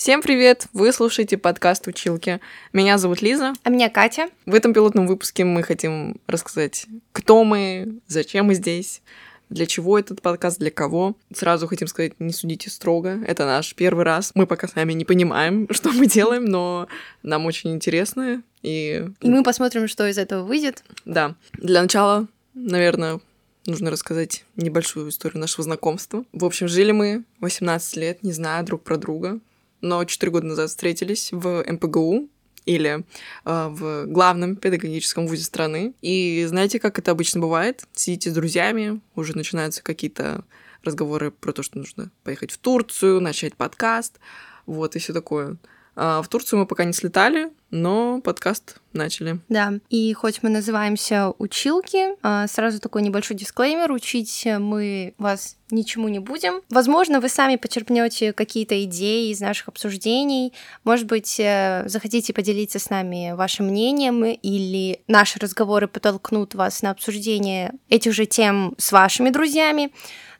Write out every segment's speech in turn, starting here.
Всем привет! Вы слушаете подкаст «Училки». Меня зовут Лиза. А меня Катя. В этом пилотном выпуске мы хотим рассказать, кто мы, зачем мы здесь, для чего этот подкаст, для кого. Сразу хотим сказать, не судите строго. Это наш первый раз. Мы пока сами не понимаем, что мы делаем, но нам очень интересно. И, и мы посмотрим, что из этого выйдет. Да. Для начала, наверное, нужно рассказать небольшую историю нашего знакомства. В общем, жили мы 18 лет, не зная друг про друга но 4 года назад встретились в МПГУ, или э, в главном педагогическом вузе страны. И знаете, как это обычно бывает? Сидите с друзьями, уже начинаются какие-то разговоры про то, что нужно поехать в Турцию, начать подкаст, вот, и все такое. А в Турцию мы пока не слетали, но подкаст начали. Да, и хоть мы называемся «Училки», а, сразу такой небольшой дисклеймер, учить мы вас ничему не будем. Возможно, вы сами почерпнете какие-то идеи из наших обсуждений, может быть, э, захотите поделиться с нами вашим мнением, или наши разговоры подтолкнут вас на обсуждение этих же тем с вашими друзьями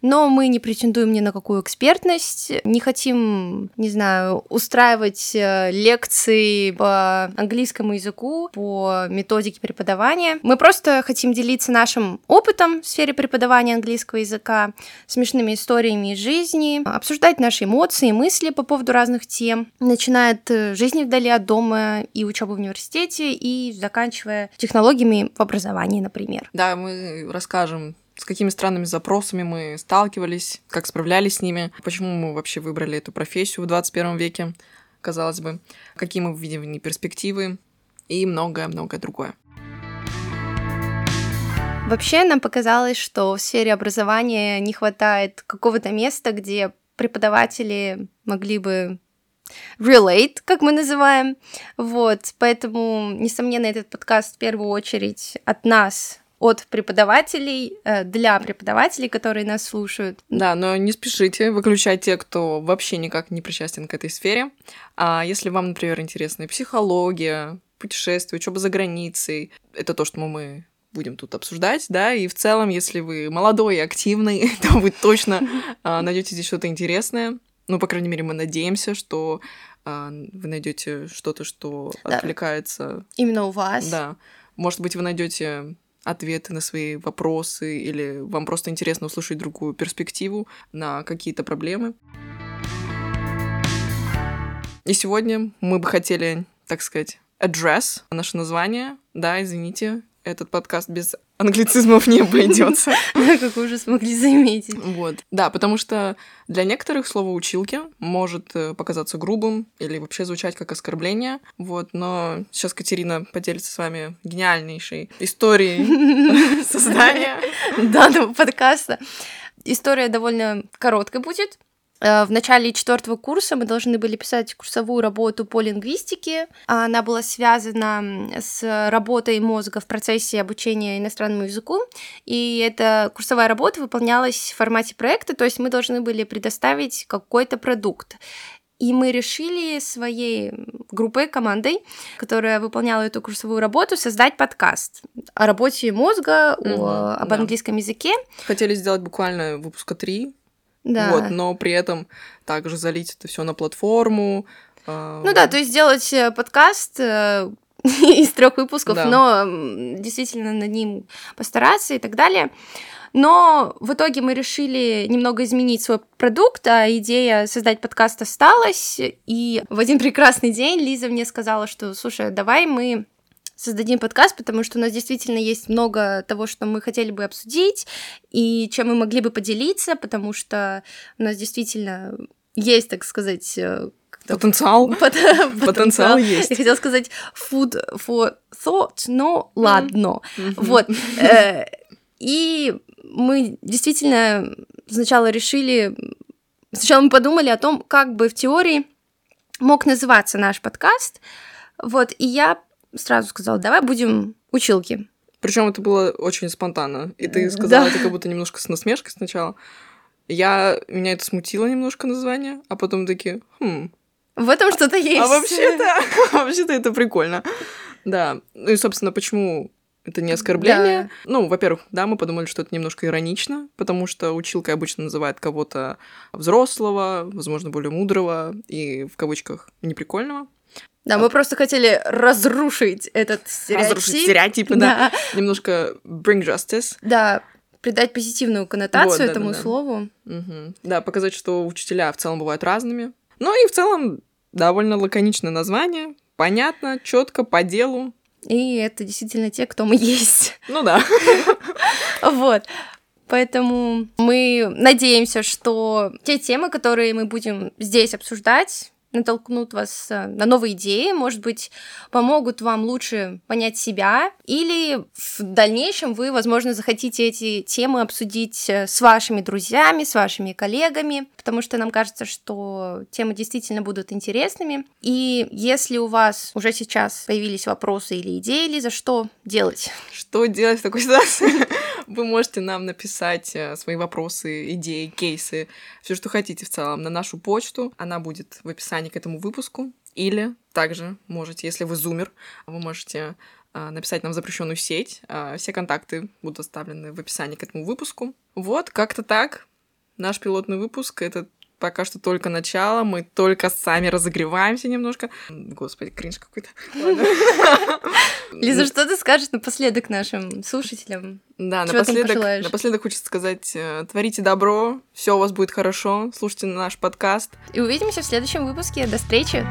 но мы не претендуем ни на какую экспертность, не хотим, не знаю, устраивать э, лекции по английскому языку, по методике преподавания. Мы просто хотим делиться нашим опытом в сфере преподавания английского языка, смешными историями из жизни, обсуждать наши эмоции, мысли по поводу разных тем, начиная от э, жизни вдали от дома и учебы в университете, и заканчивая технологиями в образовании, например. Да, мы расскажем с какими странными запросами мы сталкивались, как справлялись с ними, почему мы вообще выбрали эту профессию в 21 веке, казалось бы, какие мы видим в ней перспективы и многое-многое другое. Вообще нам показалось, что в сфере образования не хватает какого-то места, где преподаватели могли бы relate, как мы называем. Вот, поэтому, несомненно, этот подкаст в первую очередь от нас от преподавателей э, для преподавателей, которые нас слушают. Да, но не спешите выключать те, кто вообще никак не причастен к этой сфере. А если вам, например, интересна психология, путешествия, учеба за границей, это то, что мы будем тут обсуждать, да, и в целом, если вы молодой и активный, то вы точно а, найдете здесь что-то интересное. Ну, по крайней мере, мы надеемся, что а, вы найдете что-то, что да. отвлекается. Именно у вас. Да. Может быть, вы найдете ответы на свои вопросы, или вам просто интересно услышать другую перспективу на какие-то проблемы. И сегодня мы бы хотели, так сказать, address наше название. Да, извините, этот подкаст без англицизмов не обойдется. Как вы уже смогли заметить. Вот. Да, потому что для некоторых слово «училки» может э, показаться грубым или вообще звучать как оскорбление. Вот. Но сейчас Катерина поделится с вами гениальнейшей историей создания данного подкаста. История довольно короткая будет, в начале четвертого курса мы должны были писать курсовую работу по лингвистике. Она была связана с работой мозга в процессе обучения иностранному языку. И эта курсовая работа выполнялась в формате проекта, то есть мы должны были предоставить какой-то продукт. И мы решили своей группой, командой, которая выполняла эту курсовую работу, создать подкаст о работе мозга, угу, о, об да. английском языке. Хотели сделать буквально выпуска три, да. Вот, но при этом также залить это все на платформу. Э... Ну да, то есть сделать э, подкаст э, из трех выпусков, да. но действительно над ним постараться и так далее. Но в итоге мы решили немного изменить свой продукт, а идея создать подкаст осталась. И в один прекрасный день Лиза мне сказала, что, слушай, давай мы создадим подкаст, потому что у нас действительно есть много того, что мы хотели бы обсудить, и чем мы могли бы поделиться, потому что у нас действительно есть, так сказать, э, Потенциал. потенциал. Потенциал есть. Я хотела сказать food for thought, но ладно. Mm-hmm. Вот. Э, и мы действительно сначала решили, сначала мы подумали о том, как бы в теории мог называться наш подкаст. Вот, и я сразу сказала, давай будем училки. Причем это было очень спонтанно. И ты сказала да. это как будто немножко с насмешкой сначала. Я, меня это смутило немножко название, а потом такие, хм. В этом что-то есть. А вообще-то, вообще-то это прикольно. Да. Ну и, собственно, почему Это не оскорбление. Да. Ну, во-первых, да, мы подумали, что это немножко иронично, потому что училкой обычно называют кого-то взрослого, возможно, более мудрого и в кавычках неприкольного. Да, мы просто хотели разрушить этот стереотип. Разрушить стереотипы, да. да. Немножко bring justice. Да, придать позитивную коннотацию вот, да, этому да, да. слову. Угу. Да, показать, что учителя в целом бывают разными. Ну и в целом довольно лаконичное название, понятно, четко, по делу. И это действительно те, кто мы есть. Ну да. Вот. Поэтому мы надеемся, что те темы, которые мы будем здесь обсуждать, натолкнут вас э, на новые идеи, может быть, помогут вам лучше понять себя, или в дальнейшем вы, возможно, захотите эти темы обсудить э, с вашими друзьями, с вашими коллегами, потому что нам кажется, что темы действительно будут интересными. И если у вас уже сейчас появились вопросы или идеи, или за что делать? Что делать в такой ситуации? Вы можете нам написать э, свои вопросы, идеи, кейсы, все, что хотите в целом, на нашу почту. Она будет в описании к этому выпуску. Или также можете, если вы зумер, вы можете э, написать нам в запрещенную сеть. Э, все контакты будут оставлены в описании к этому выпуску. Вот, как-то так. Наш пилотный выпуск — это пока что только начало, мы только сами разогреваемся немножко. Господи, кринж какой-то. Лиза, что ты скажешь напоследок нашим слушателям? Да, напоследок, напоследок хочется сказать, э, творите добро, все у вас будет хорошо, слушайте наш подкаст. И увидимся в следующем выпуске. До встречи!